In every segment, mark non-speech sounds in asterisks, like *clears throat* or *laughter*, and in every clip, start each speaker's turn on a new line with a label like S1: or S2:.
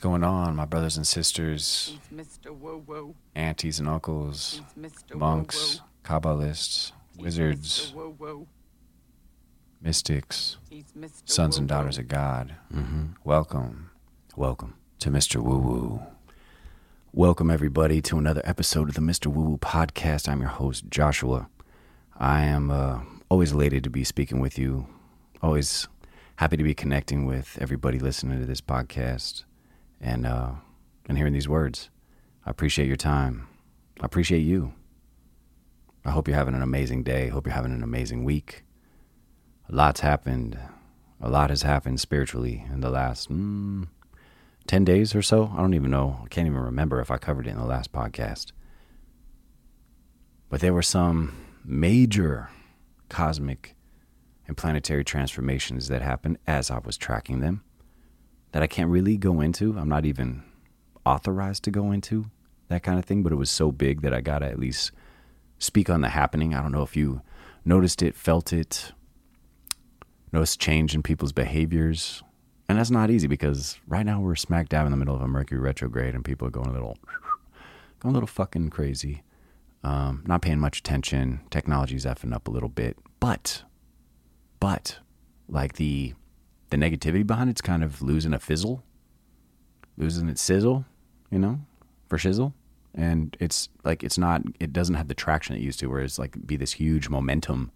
S1: going on, my brothers and sisters,
S2: He's Mr. Woo Woo.
S1: aunties and uncles, monks, Kabbalists,
S2: Woo Woo.
S1: wizards,
S2: He's Mr. Woo Woo.
S1: mystics, sons and
S2: Woo Woo.
S1: daughters of God.
S3: Mm-hmm.
S1: Welcome
S3: Welcome.
S1: to Mr. Woo Woo.
S3: Welcome, everybody, to another episode of the Mr. Woo Woo podcast. I'm your host, Joshua. I am uh, always elated to be speaking with you, always happy to be connecting with everybody listening to this podcast and, uh, and hearing these words. I appreciate your time. I appreciate you. I hope you're having an amazing day. Hope you're having an amazing week. A lot's happened. A lot has happened spiritually in the last mm, 10 days or so. I don't even know. I can't even remember if I covered it in the last podcast. But there were some major cosmic and planetary transformations that happened as I was tracking them that I can't really go into. I'm not even authorized to go into that kind of thing, but it was so big that I got to at least speak on the happening. I don't know if you noticed it, felt it, noticed change in people's behaviors. And that's not easy because right now we're smack dab in the middle of a Mercury retrograde and people are going a little, *sighs* going a little fucking crazy. Um, not paying much attention. Technology's effing up a little bit, but, but, like the, the negativity behind it's kind of losing a fizzle, losing its sizzle, you know, for shizzle. And it's like it's not. It doesn't have the traction it used to, where it's like be this huge momentum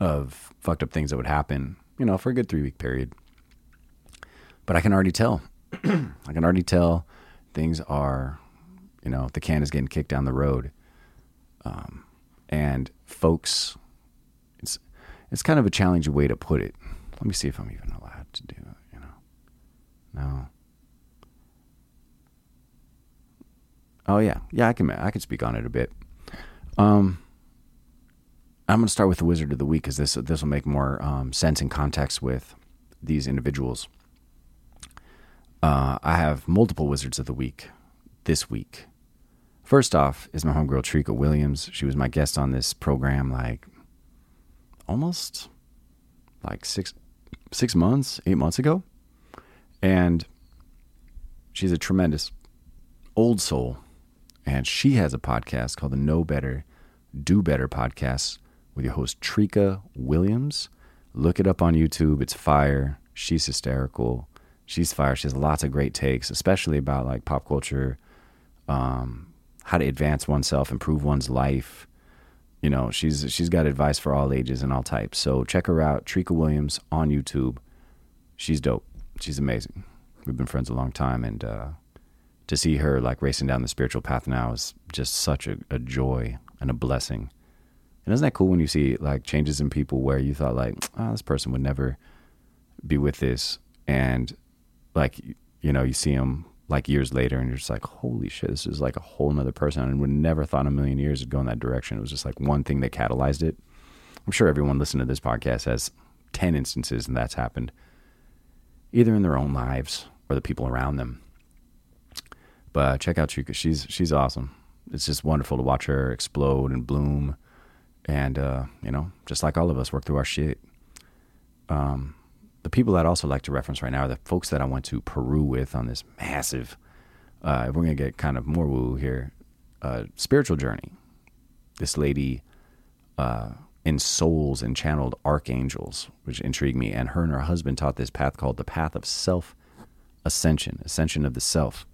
S3: of fucked up things that would happen, you know, for a good three week period. But I can already tell. *clears throat* I can already tell things are, you know, the can is getting kicked down the road. Um, and folks, it's it's kind of a challenging way to put it. Let me see if I'm even allowed to do it. You know, no. Oh yeah, yeah. I can I can speak on it a bit. Um, I'm going to start with the Wizard of the Week because this this will make more um, sense in context with these individuals. Uh, I have multiple Wizards of the Week this week. First off is my homegirl Trika Williams. She was my guest on this program like almost like six six months, eight months ago, and she's a tremendous old soul, and she has a podcast called the Know Better, Do Better podcast with your host Trika Williams. Look it up on YouTube. It's fire. She's hysterical. She's fire. She has lots of great takes, especially about like pop culture, um, how to advance oneself, improve one's life. You know, she's she's got advice for all ages and all types. So check her out, Trika Williams on YouTube. She's dope. She's amazing. We've been friends a long time, and uh, to see her like racing down the spiritual path now is just such a, a joy and a blessing. And isn't that cool when you see like changes in people where you thought like, oh, this person would never be with this, and like you know you see them like years later, and you're just like, holy shit, this is like a whole nother person, and would never thought a million years it'd go in that direction. It was just like one thing that catalyzed it. I'm sure everyone listening to this podcast has ten instances, and that's happened, either in their own lives or the people around them. But check out Trika; she's she's awesome. It's just wonderful to watch her explode and bloom and uh, you know, just like all of us, work through our shit. Um, the people that I also like to reference right now are the folks that I went to Peru with on this massive. Uh, we're gonna get kind of more woo here. Uh, spiritual journey. This lady uh, in souls and channeled archangels, which intrigued me, and her and her husband taught this path called the path of self ascension, ascension of the self.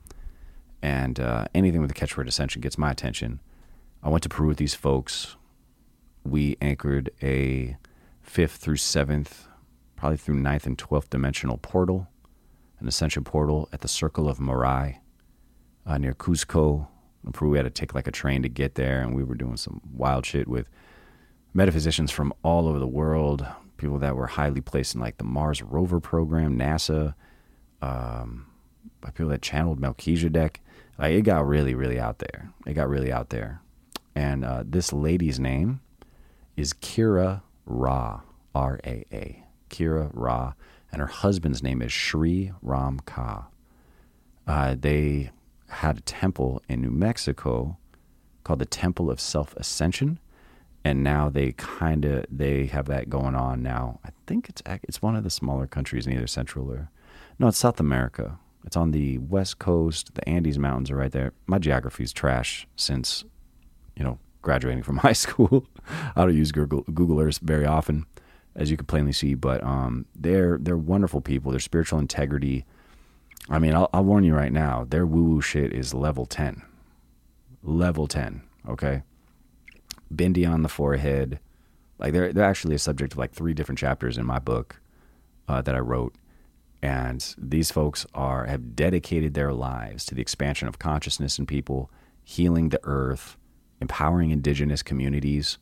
S3: And uh, anything with the catchword ascension gets my attention. I went to Peru with these folks we anchored a fifth through seventh, probably through ninth and twelfth dimensional portal, an ascension portal at the Circle of Moray uh, near Cuzco. In Peru, we had to take like a train to get there, and we were doing some wild shit with metaphysicians from all over the world, people that were highly placed in like the Mars rover program, NASA, um, people that channeled Melchizedek. Like it got really, really out there. It got really out there. And uh, this lady's name is Kira Raa, R A A. Kira Raa. And her husband's name is Sri Ram Kaa. Uh, they had a temple in New Mexico called the Temple of Self Ascension. And now they kind of they have that going on now. I think it's it's one of the smaller countries in either Central or no, it's South America. It's on the west coast. The Andes Mountains are right there. My geography's trash since, you know, graduating from *laughs* high school. I don't use Google, Google Earth very often, as you can plainly see. But um, they're they're wonderful people. Their spiritual integrity. I mean, I'll, I'll warn you right now. Their woo woo shit is level ten. Level ten. Okay. Bindi on the forehead. Like they're they're actually a subject of like three different chapters in my book uh, that I wrote and these folks are have dedicated their lives to the expansion of consciousness in people, healing the earth, empowering indigenous communities.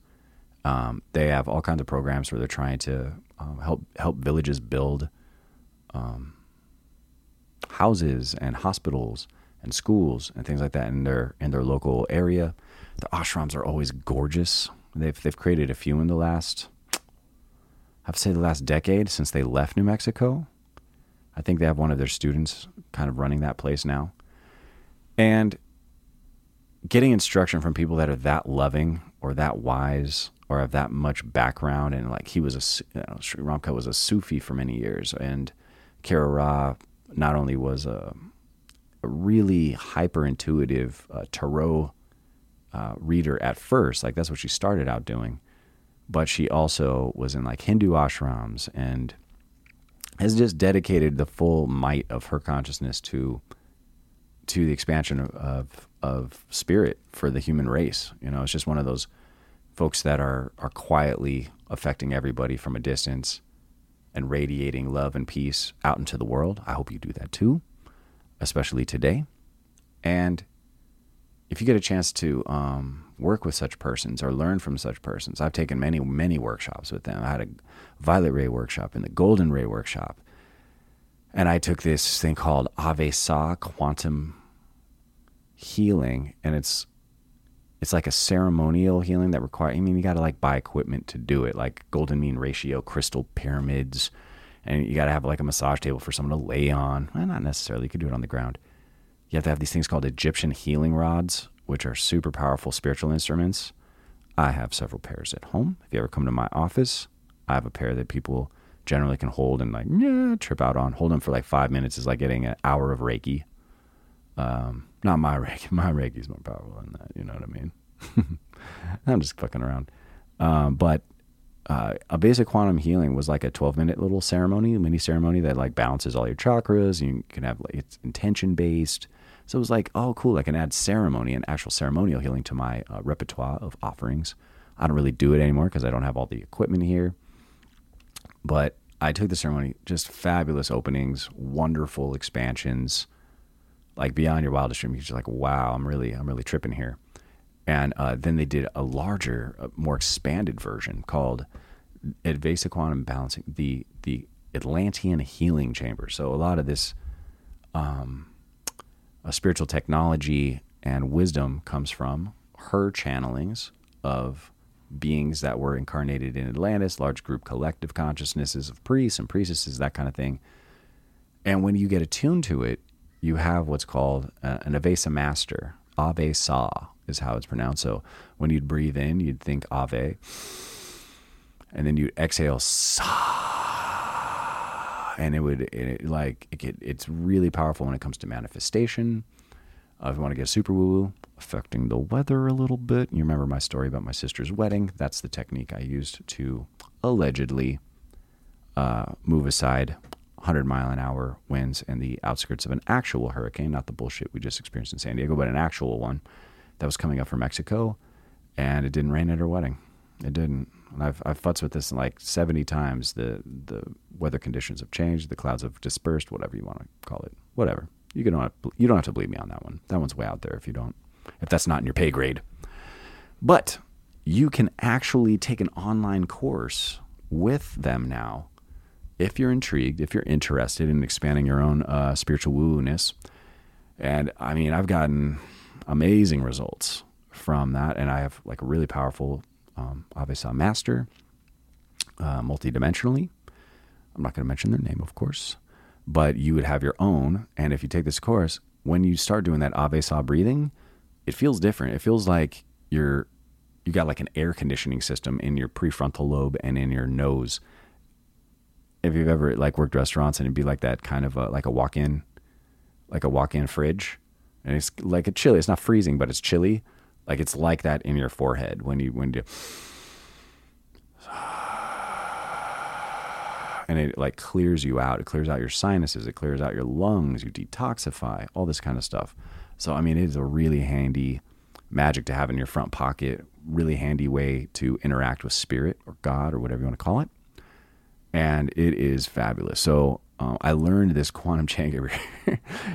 S3: Um, they have all kinds of programs where they're trying to um, help help villages build um, houses and hospitals and schools and things like that in their in their local area. The ashrams are always gorgeous. They've they've created a few in the last, I have to say, the last decade since they left New Mexico. I think they have one of their students kind of running that place now. And getting instruction from people that are that loving or that wise or have that much background. And like he was a you know, Sri Ram Kaa was a Sufi for many years. And Kara Ra not only was a, a really hyper intuitive uh, tarot uh, reader at first like that's what she started out doing but she also was in like Hindu ashrams and has just dedicated the full might of her consciousness to to the expansion of, of, spirit for the human race. You know, it's just one of those folks that are are quietly affecting everybody from a distance and radiating love and peace out into the world. I hope you do that too, especially today. And if you get a chance to um, work with such persons or learn from such persons, I've taken many, many workshops with them. I had a Violet Ray workshop and the Golden Ray workshop. And I took this thing called Ave Sa Quantum Healing, and it's it's like a ceremonial healing that requires. I mean, you got to like buy equipment to do it, like golden mean ratio, crystal pyramids, and you got to have like a massage table for someone to lay on. Well, not necessarily. You could do it on the ground. You have to have these things called Egyptian healing rods, which are super powerful spiritual instruments. I have several pairs at home. If you ever come to my office, I have a pair that people generally can hold and like yeah trip out on. Hold them for like five minutes is like getting an hour of Reiki. Um, not my Reiki. *laughs* My is more powerful than that. You know what I mean? *laughs* I'm just fucking around. Um, but uh, a basic quantum healing was like a 12 minute little ceremony, mini ceremony that like balances all your chakras. You can have like it's intention based. So it was like, oh, cool. I can add ceremony and actual ceremonial healing to my uh, repertoire of offerings. I don't really do it anymore because I don't have all the equipment here. But I took the ceremony, just fabulous openings, wonderful expansions, like beyond your wildest dream. You're just like, wow, I'm really, I'm really tripping here. And uh, then they did a larger, uh, more expanded version called Advaita Quantum Balancing, the the Atlantean Healing Chamber. So a lot of this um, a spiritual technology and wisdom comes from her channelings of beings that were incarnated in Atlantis, large group collective consciousnesses of priests and priestesses, that kind of thing. And when you get attuned to it, you have what's called uh, an Avesa master. Ave Sa is how it's pronounced. So when you'd breathe in, you'd think Ave, and then you'd exhale Sa, and it would it, like it, it's really powerful when it comes to manifestation. Uh, if you want to get super woo woo, affecting the weather a little bit. You remember my story about my sister's wedding? That's the technique I used to allegedly uh, move aside 100 mile an hour winds in the outskirts of an actual hurricane, not the bullshit we just experienced in San Diego, but an actual one that was coming up from Mexico. And it didn't rain at her wedding. It didn't. And I've I've futzed with this like 70 times. The the weather conditions have changed. The clouds have dispersed. Whatever you want to call it. Whatever. You can you don't have to believe me on that one. That one's way out there if you don't if that's not in your pay grade. But you can actually take an online course with them now if you're intrigued, if you're interested in expanding your own uh, spiritual woo ness. And I mean, I've gotten amazing results from that. And I have like a really powerful um, Avesa master, uh, multidimensionally. I'm not going to mention their name, of course, but you would have your own. And if you take this course, when you start doing that Avesa breathing, it feels different. It feels like you're you got like an air conditioning system in your prefrontal lobe and in your nose. If you've ever like worked restaurants and it'd be like that kind of a, like a walk-in like a walk-in fridge, and it's like a chilly. It's not freezing, but it's chilly. Like it's like that in your forehead when you when you *sighs* and it like clears you out. It clears out your sinuses. It clears out your lungs. You detoxify all this kind of stuff. So I mean, it is a really handy magic to have in your front pocket. Really handy way to interact with spirit or God or whatever you want to call it. And it is fabulous. So uh, I learned this quantum *laughs* chamber.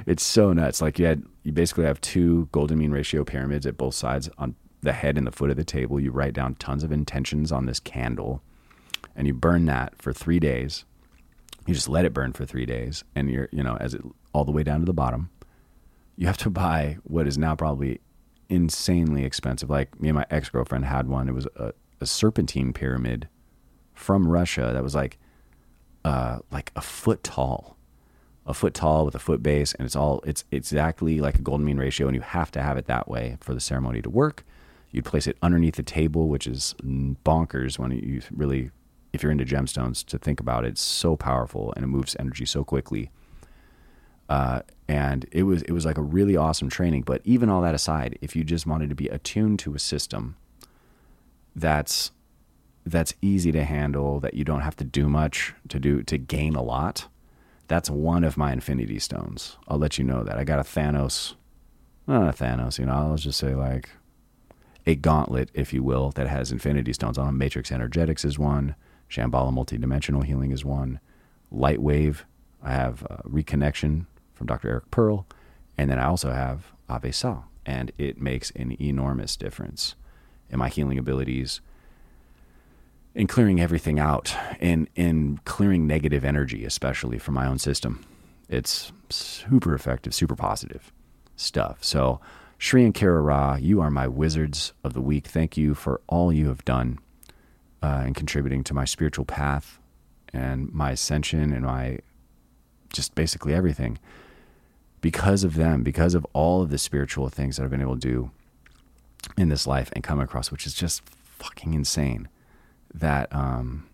S3: it's so nuts. Like you had, you basically have two golden mean ratio pyramids at both sides on the head and the foot of the table. You write down tons of intentions on this candle, and you burn that for three days. You just let it burn for three days, and you're, you know, as it all the way down to the bottom. You have to buy what is now probably insanely expensive. Like me and my ex girlfriend had one. It was a, a serpentine pyramid from Russia that was like uh, like a foot tall, a foot tall with a foot base, and it's all it's exactly like a golden mean ratio, and you have to have it that way for the ceremony to work. You'd place it underneath the table, which is bonkers when you really, if you're into gemstones, to think about it. It's so powerful and it moves energy so quickly. Uh, and it was it was like a really awesome training. But even all that aside, if you just wanted to be attuned to a system that's that's easy to handle, that you don't have to do much to do to gain a lot. That's one of my infinity stones. I'll let you know that. I got a Thanos, not a Thanos, you know, I'll just say like a gauntlet, if you will, that has infinity stones on. Matrix Energetics is one. Shambhala Multidimensional Healing is one. Light Wave, I have uh, Reconnection from Dr. Eric Pearl. And then I also have Ave and it makes an enormous difference in my healing abilities in clearing everything out and in clearing negative energy, especially from my own system. It's super effective, super positive stuff. So, Shri and Kara Ra, you are my wizards of the week. Thank you for all you have done uh, in contributing to my spiritual path and my ascension and my just basically everything. Because of them, because of all of the spiritual things that I've been able to do in this life and come across, which is just fucking insane that um,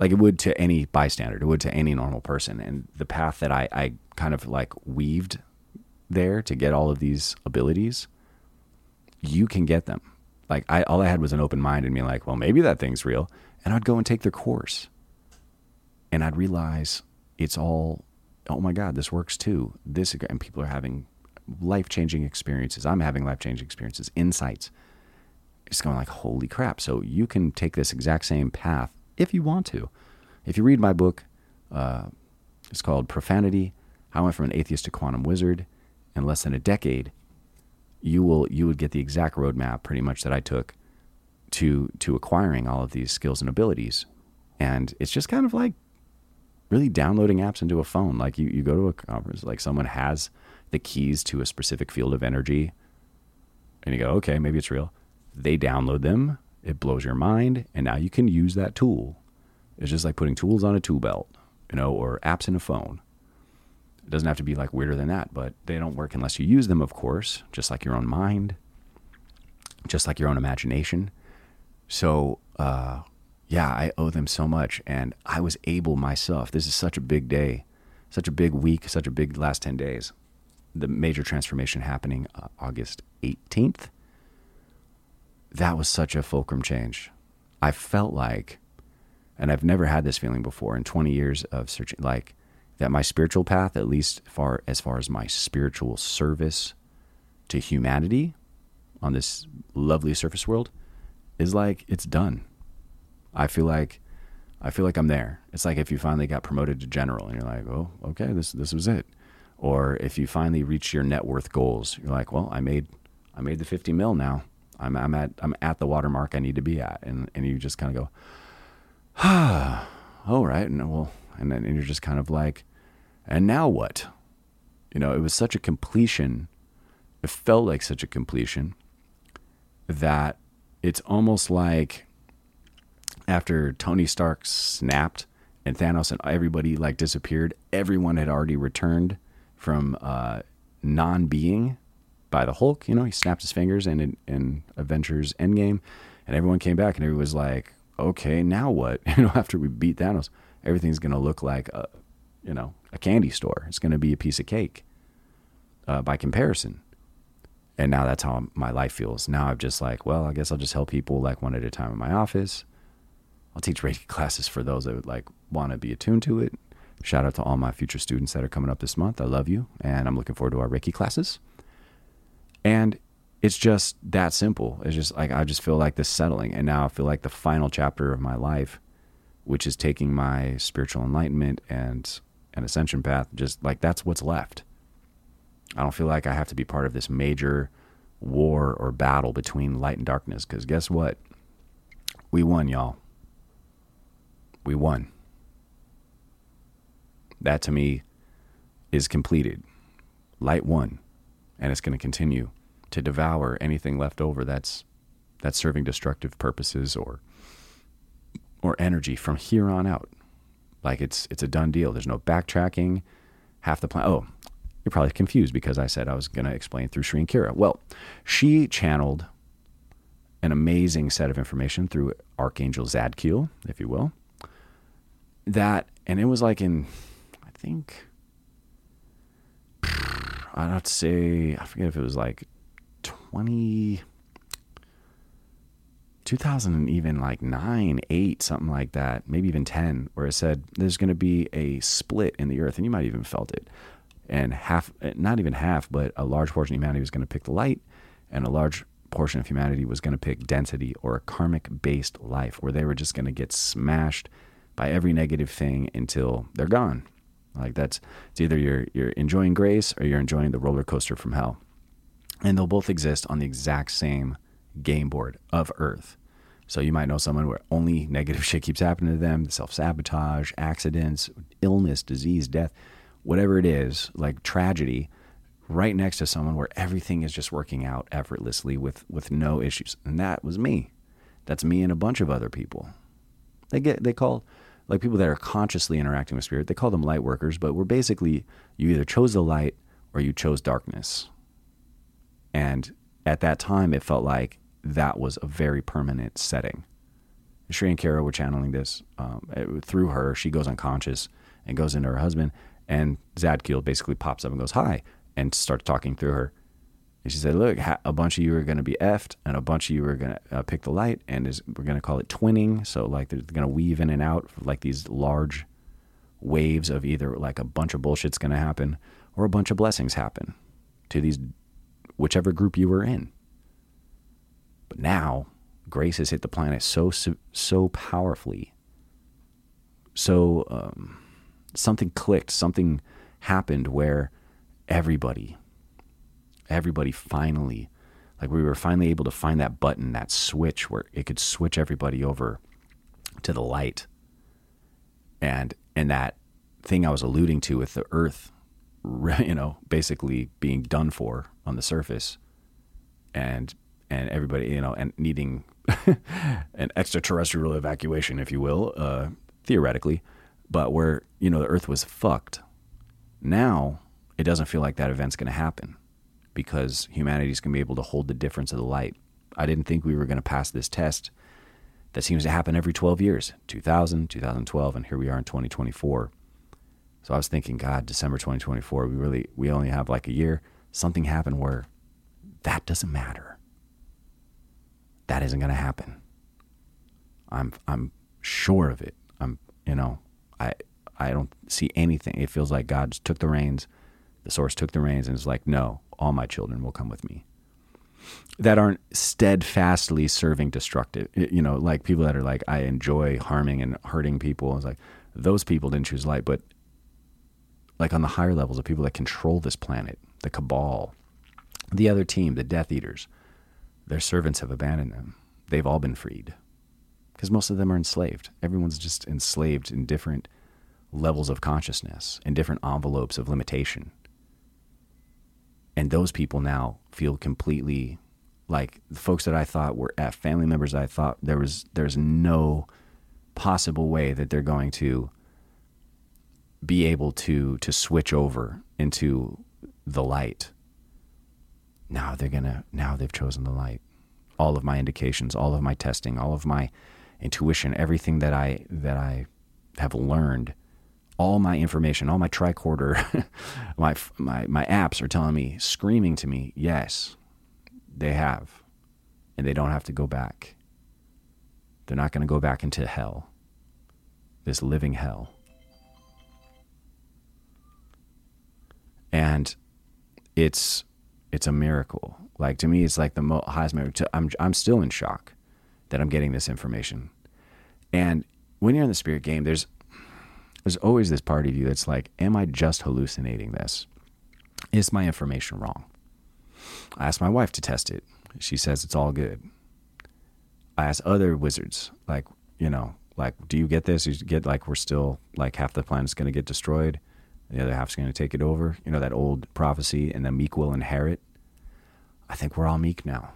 S3: like it would to any bystander, it would to any normal person. And the path that I, I kind of like weaved there to get all of these abilities, you can get them. Like I all I had was an open mind and me like, well, maybe that thing's real. And I'd go and take their course. And I'd realize it's all oh my God, this works too. This and people are having life changing experiences. I'm having life changing experiences, insights it's going like, holy crap. So you can take this exact same path if you want to. If you read my book, uh, it's called Profanity How I Went from an Atheist to Quantum Wizard in less than a decade. You will you would get the exact roadmap pretty much that I took to to acquiring all of these skills and abilities. And it's just kind of like really downloading apps into a phone. Like you, you go to a conference, like someone has the keys to a specific field of energy, and you go, okay, maybe it's real. They download them, it blows your mind, and now you can use that tool. It's just like putting tools on a tool belt, you know, or apps in a phone. It doesn't have to be like weirder than that, but they don't work unless you use them, of course, just like your own mind, just like your own imagination. So, uh, yeah, I owe them so much. And I was able myself. This is such a big day, such a big week, such a big last 10 days. The major transformation happening uh, August 18th that was such a fulcrum change. I felt like, and I've never had this feeling before in 20 years of searching, like that my spiritual path, at least far as far as my spiritual service to humanity on this lovely surface world, is like it's done. I feel like I feel like I'm there. It's like if you finally got promoted to general and you're like, oh, okay, this this was it. Or if you finally reach your net worth goals, you're like, well, I made I made the 50 mil now. I'm I'm at I'm at the watermark I need to be at, and and you just kind of go, ah, *sighs* all right, and well, and then and you're just kind of like, and now what? You know, it was such a completion. It felt like such a completion that it's almost like after Tony Stark snapped and Thanos and everybody like disappeared, everyone had already returned from uh, non-being by the Hulk. You know, he snapped his fingers and in, in Avengers Endgame, and everyone came back and everyone was like, okay, now what? *laughs* You know, after we beat Thanos, everything's gonna look like a, you know, a candy store. It's gonna be a piece of cake. uh, by comparison. And now that's how my life feels. Now I'm just like, well, I guess I'll just help people like one at a time in my office. I'll teach Reiki *laughs* classes for those that would like want to be attuned to it. Shout out to all my future students that are coming up this month. I love you, and I'm looking forward to our Reiki classes. And it's just that simple. It's just like I just feel like this settling, and now I feel like the final chapter of my life, which is taking my spiritual enlightenment and an ascension path. Just like that's what's left. I don't feel like I have to be part of this major war or battle between light and darkness. Because guess what? We won, y'all. We won. That to me is completed. Light won, and it's going to continue to devour anything left over that's that's serving destructive purposes or or energy from here on out. Like it's it's a done deal. There's no backtracking. Half the plan. Oh, you're probably confused because I said I was going to explain through Sri and Kira. Well, she channeled an amazing set of information through Archangel Zadkiel, if you will. That and it was like in I think I'd have to say I forget if it was like 20 2000 and even like 9 8 something like that maybe even 10 where it said there's going to be a split in the earth and you might even felt it. And half eh, not even half but a large portion of humanity was going to pick the light and a large portion of humanity was going to pick density or a karmic based life where they were just going to get smashed by every negative thing until they're gone like that's it's either you're you're enjoying grace or you're enjoying the roller coaster from hell and they'll both exist on the exact same game board of Earth. So you might know someone where only negative *laughs* shit keeps happening to them, self sabotage, accidents, illness, disease, death, whatever it is, like tragedy, right next to someone where everything is just working out effortlessly with, with no issues. And that was me. That's me and a bunch of other people. They get they call like people that are consciously interacting with spirit, they call them light workers, but we're basically you either chose the light or you chose darkness. And at that time, it felt like that was a very permanent setting. Shri and Kara were channeling this um, through her. She goes unconscious and goes into her husband, and Zadkiel basically pops up and goes, Hi, and starts talking through her. And she said, Look, a bunch of you are going to be effed, and a bunch of you are going to uh, pick the light, and is, we're going to call it twinning. So, like, they're going to weave in and out, like these large waves of either like a bunch of bullshit's going to happen or a bunch of blessings happen to these whichever group you were in. But now, grace has hit the planet so so powerfully. So um, something clicked, something happened where everybody, everybody finally, like we were finally able to find that button, that switch where it could switch everybody over to the light. And and that thing I was alluding to with the earth, *laughs* you know, basically being done for on the surface and and everybody you know and needing *laughs* an extraterrestrial evacuation if you will uh, theoretically. But where you know the earth was fucked. Now it doesn't feel like that event's going to happen because humanity is going to be able to hold the difference of the light i didn't think we were going to pass this test that seems to happen every 12 years 2000 2012 and here we are in 2024 so i was thinking god december 2024 we really we only have like a year something happened where that doesn't matter. That isn't going to happen. I'm I'm sure of it. I'm you know I I don't see anything. It feels like God took the reins, the source took the reins, and is like, no, all my children will come with me. That aren't steadfastly serving destructive. You know, like people that are like, I enjoy harming and hurting people. It's like those people didn't choose light, but like on the higher levels of people that control this planet, the cabal, the other team, the Death Eaters, their servants have abandoned them. They've all been freed because most of them are enslaved. Everyone's just enslaved in different levels of consciousness, in different envelopes of limitation. And those people now feel completely like the folks that I thought were at family members. I thought there was there's no possible way that they're going to be able to to switch over into the light now they're gonna now they've chosen the light all of my indications all of my testing all of my intuition everything that i that i have learned all my information, all my tricorder, *laughs* my my my apps are telling me, screaming to me, yes, they have, and they don't have to go back. They're not going to go back into hell, this living hell. And it's it's a miracle. Like to me, it's like the mo- highest miracle. I'm I'm still in shock that I'm getting this information. And when you're in the spirit game, there's there's always this part of you that's like, am I just hallucinating this? Is my information wrong? I asked my wife to test it. She says it's all good. I asked other wizards, like, you know, like, do you get this? You get like we're still like half the planet's going to get destroyed, the other half's going to take it over. You know that old prophecy, and the meek will inherit. I think we're all meek now.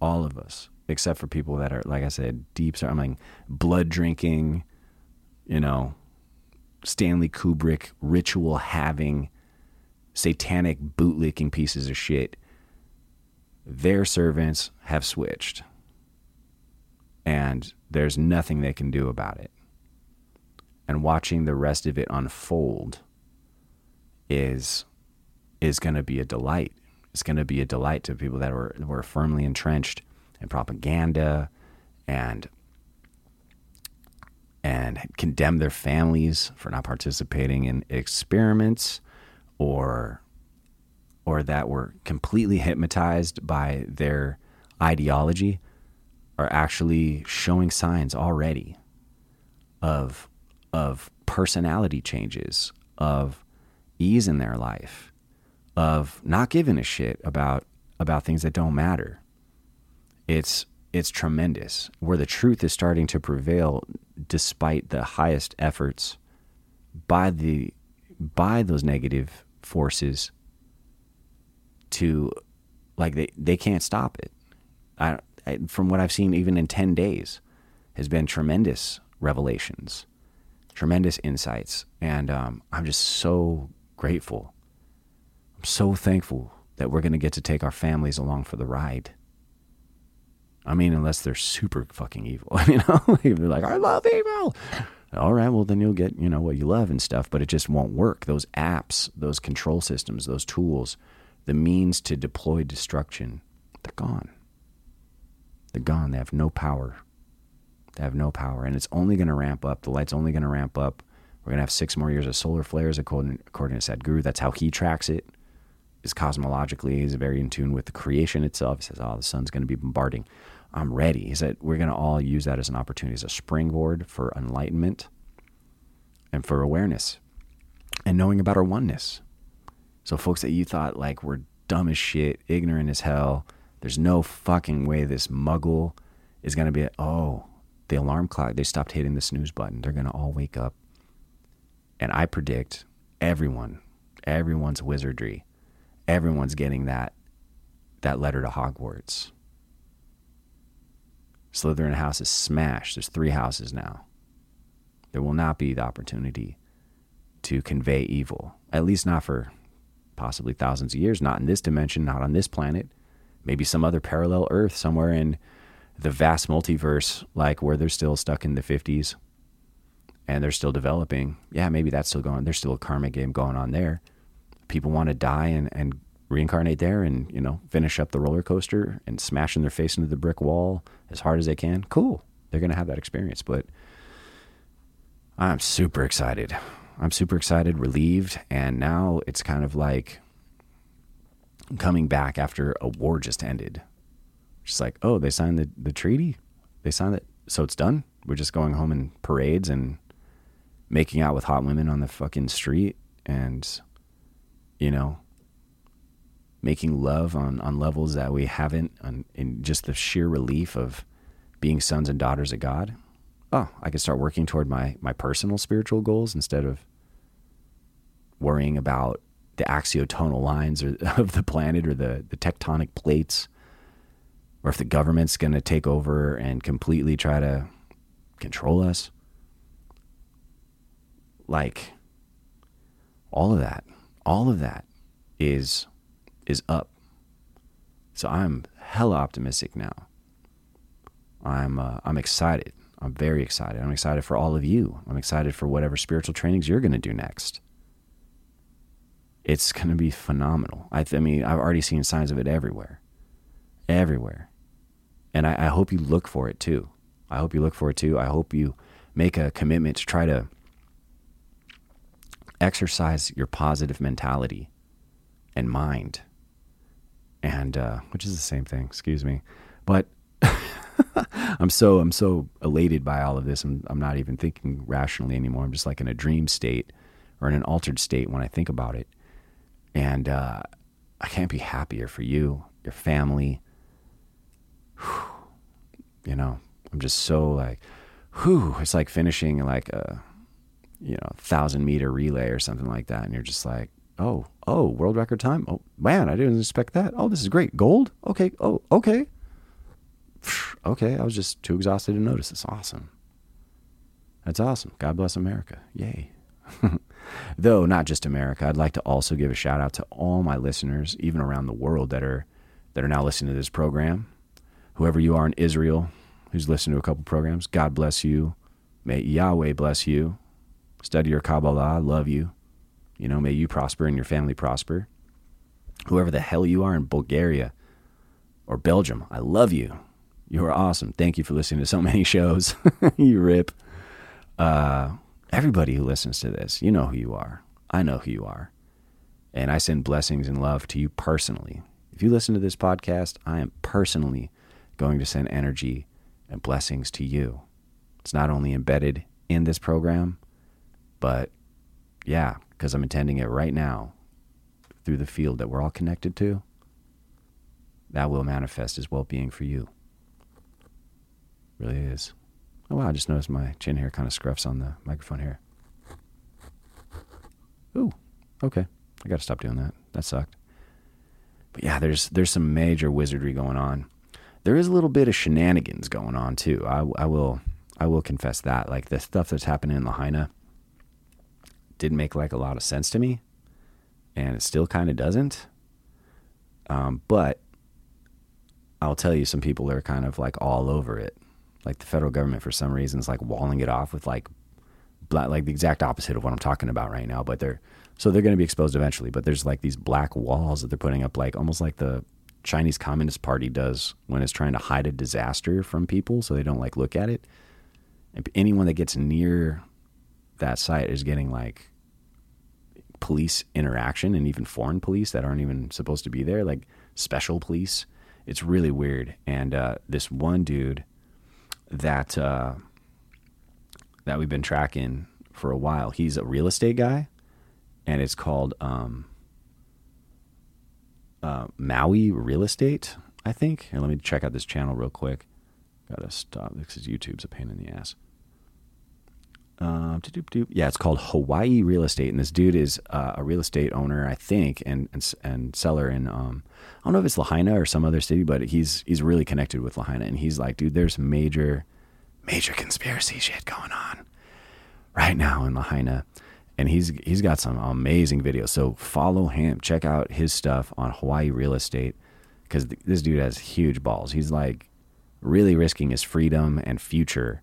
S3: All of us, except for people that are, like I said, deep. I'm like blood drinking, you know, Stanley Kubrick ritual having, satanic bootlicking pieces of shit. Their servants have switched and there's nothing they can do about it. And watching the rest of it unfold is is going to be a delight. It's going to be a delight to people that were were firmly entrenched in propaganda and and condemn their families for not participating in experiments or or that were completely hypnotized by their ideology are actually showing signs already of of personality changes, of ease in their life, of not giving a shit about about things that don't matter. It's it's tremendous where the truth is starting to prevail despite the highest efforts by the by those negative forces to like they they can't stop it. I from what I've seen, even in 10 days, has been tremendous revelations, tremendous insights. And um, I'm just so grateful. I'm so thankful that we're going to get to take our families along for the ride. I mean, unless they're super fucking evil, *laughs* you know? they're like, I love evil. All right, well, then you'll get, you know, what you love and stuff, but it just won't work. Those apps, those control systems, those tools, the means to deploy destruction, they're gone. They're gone. They have no power. They have no power. And it's only going to ramp up. The light's only going to ramp up. We're going to have six more years of solar flares, according, according to Sadhguru. That's how he tracks it. Is cosmologically, he's very in tune with the creation itself. He says, oh, the sun's going to be bombarding. I'm ready. He said, we're going to all use that as an opportunity, as a springboard for enlightenment and for awareness and knowing about our oneness. So, folks that you thought like were dumb as shit, ignorant as hell, there's no fucking way this muggle is going to be, oh, the alarm clock, they stopped hitting the snooze button. They're going to all wake up. And I predict everyone, everyone's wizardry, everyone's getting that that letter to Hogwarts. Slytherin house is smashed. There's three houses now. There will not be the opportunity to convey evil, at least not for possibly thousands of years, not in this dimension, not on this planet maybe some other parallel Earth somewhere in the vast multiverse, like where they're still stuck in the 50s and they're still developing. Yeah, maybe that's still going. There's still a karma game going on there. People want to die and, and reincarnate there and, you know, finish up the roller coaster and smashing their face into the brick wall as hard as they can. Cool. They're going to have that experience. But I'm super excited. I'm super excited, relieved. And now it's kind of like coming back after a war just ended. Just like, oh, they signed the, the treaty? They signed it. So it's done? We're just going home in parades and making out with hot women on the fucking street and, you know, making love on, on levels that we haven't, on, in just the sheer relief of being sons and daughters of God. Oh, I can start working toward my, my personal spiritual goals instead of worrying about the axiotonal lines or, *laughs* of the planet or the, the tectonic plates, or if the government's going to take over and completely try to control us. Like, all of that, all of that is is up. So I'm hella optimistic now. I'm uh, I'm excited. I'm very excited. I'm excited for all of you. I'm excited for whatever spiritual trainings you're going to do next. It's going to be phenomenal. I, th- I mean, I've already seen signs of it everywhere. Everywhere. And I, I hope you look for it too. I hope you look for it too. I hope you make a commitment to try to exercise your positive mentality and mind. And uh, which is the same thing, excuse me. But *laughs* I'm so I'm so elated by all of this. I'm I'm not even thinking rationally anymore. I'm just like in a dream state or in an altered state when I think about it. And uh, I can't be happier for you, your family. You know, I'm just so like, whew, it's like finishing like a, you know, thousand meter relay or something like that. And you're just like, oh, oh, world record time. Oh, man, I didn't expect that. Oh, this is great. Gold? Okay. Oh, okay. Okay. I was just too exhausted to notice. It's awesome. That's awesome. God bless America. Yay. *laughs* Though not just America, I'd like to also give a shout out to all my listeners, even around the world, that are that are now listening to this program. Whoever you are in Israel, who's listened to a couple programs, God bless you. May Yahweh bless you. Study your Kabbalah. Love you. You know, may you prosper and your family prosper. Whoever the hell you are in Bulgaria or Belgium, I love you. You are awesome. Thank you for listening to so *laughs* many shows. *laughs* you rip. Uh, everybody who listens to this, you know who you are. I know who you are. And I send blessings and love to you personally. If you listen to this podcast, I am personally going to send energy and blessings to you. It's not only embedded in this program, but yeah, because I'm attending it right now through the field that we're all connected to, that will manifest as well being for you. Really is. Oh, wow, I just noticed my chin hair kind of scruffs on the microphone here. Ooh, okay. I got to stop doing that. That sucked. But yeah, there's there's some major wizardry going on. There is a little bit of shenanigans going on too. I, I will I will confess that. Like the stuff that's happening in Lahaina didn't make like a lot of sense to me, and it still kind of doesn't. Um, but I'll tell you, some people are kind of like all over it. Like the federal government, for some reason, is like walling it off with like, black, like the exact opposite of what I'm talking about right now. But they're so they're going to be exposed eventually. But there's like these black walls that they're putting up, like almost like the Chinese Communist Party does when it's trying to hide a disaster from people, so they don't like look at it. Anyone that gets near that site is getting like police interaction and even foreign police that aren't even supposed to be there, like special police. It's really weird. And uh, this one dude that uh, that we've been tracking for a while, he's a real estate guy, and it's called um, uh, Maui Real Estate, I think. And let me check out this channel real quick. Gotta stop this because YouTube's a pain in the ass. Uh, yeah, it's called Hawaii Real Estate, and this dude is uh, a real estate owner, I think, and and, and seller in um, I don't know if it's Lahaina or some other city, but he's he's really connected with Lahaina, and he's like, dude, there's major, major conspiracy shit going on right now in Lahaina, and he's he's got some amazing videos. So follow him, check out his stuff on Hawaii Real Estate, because th- this dude has huge balls. He's like really risking his freedom and future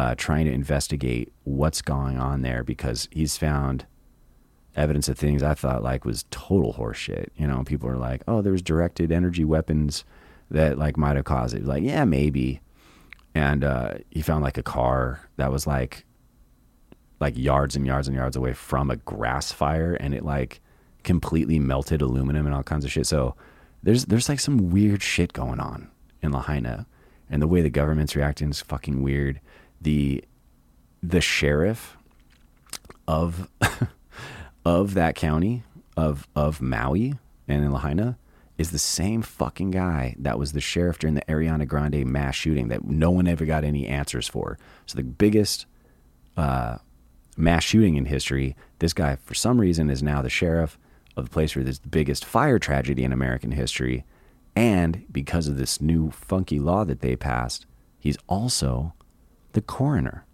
S3: uh, trying to investigate what's going on there because he's found evidence of things I thought like was total horseshit. You know, people are like, "Oh, there's directed energy weapons that like might have caused it." Like, yeah, maybe. And uh, he found like a car that was like like yards and yards and yards away from a grass fire, and it like completely melted aluminum and all kinds of shit. So there's there's like some weird shit going on in Lahaina, and the way the government's reacting is fucking weird the the sheriff of *laughs* of that county of of Maui and in Lahaina is the same fucking guy that was the sheriff during the Ariana Grande mass shooting that no one ever got any answers for. So the biggest uh, mass shooting in history, this guy for some reason is now the sheriff of the place where there's the biggest fire tragedy in American history. And because of this new funky law that they passed, he's also the coroner.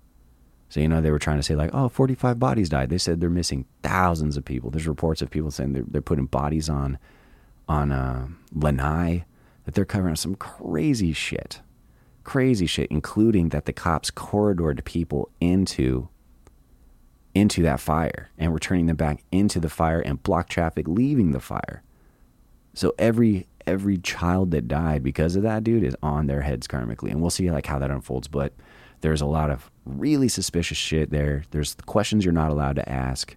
S3: So, you know, they were trying to say, like, oh, 45 bodies died. They said they're missing thousands of people. There's reports of people saying they're, they're putting bodies on, on uh, Lanai, that they're covering up some crazy shit. crazy shit, including that the cops corridored people into into that fire and were turning them back into the fire and block traffic leaving the fire. So every every child that died because of that dude is on their heads karmically, and we'll see like how that unfolds. But there's a lot of really suspicious shit there. There's questions you're not allowed to ask.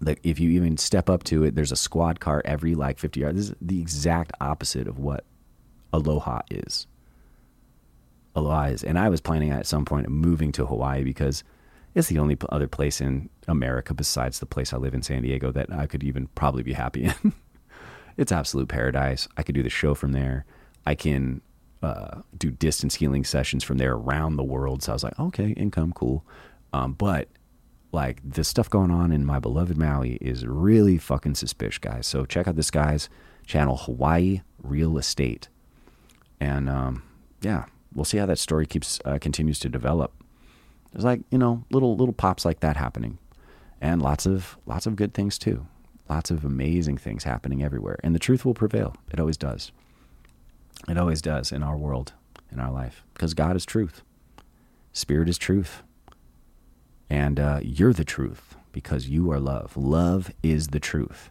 S3: Like if you even step up to it, there's a squad car every like 50 yards. This is the exact opposite of what Aloha is. Aloha is, and I was planning at some point moving to Hawaii because it's the only other place in America besides the place I live in San Diego that I could even probably be happy in. *laughs* it's absolute paradise. I could do the show from there. I can uh, do distance healing sessions from there around the world. So I was like, okay, income, cool. Um, but like the stuff going on in my beloved Maui is really fucking suspicious, guys. So check out this guy's channel, Hawaii Real Estate, and um, yeah, we'll see how that story keeps uh, continues to develop. There's like you know little little pops like that happening, and lots of lots of good things too. Lots of amazing things happening everywhere, and the truth will prevail. It always does. It always does in our world, in our life, because God is truth. Spirit is truth. And uh, you're the truth because you are love. Love is the truth.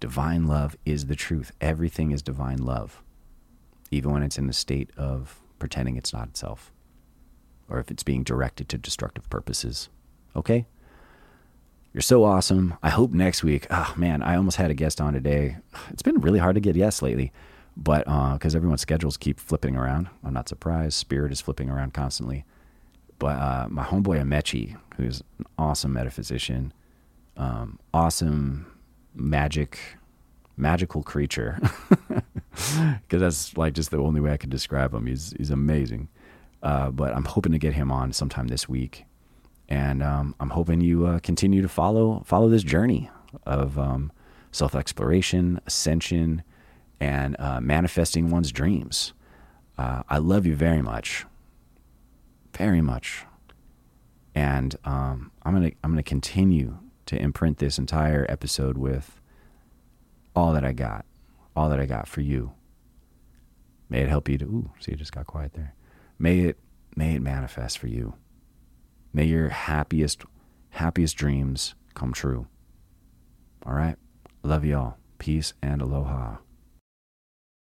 S3: Divine love is the truth. Everything is divine love, even when it's in the state of pretending it's not itself or if it's being directed to destructive purposes. Okay? You're so awesome. I hope next week. Oh, man, I almost had a guest on today. It's been really hard to get yes lately, but because uh, everyone's schedules keep flipping around, I'm not surprised. Spirit is flipping around constantly. But uh, my homeboy Amechi, who's an awesome metaphysician, um, awesome magic, magical creature, *laughs* because that's like just the only way I can describe him. He's he's amazing. Uh, but I'm hoping to get him on sometime this week, and um, I'm hoping you uh, continue to follow follow this journey of um, self exploration, ascension, and uh, manifesting one's dreams. Uh, I love you very much very much. And um, I'm gonna I'm gonna continue to imprint this entire episode with all that I got, all that I got for you. May it help you to. Ooh, see, it just got quiet there. May it may it manifest for you. May your happiest happiest dreams come true. All right, love you all. Peace and aloha.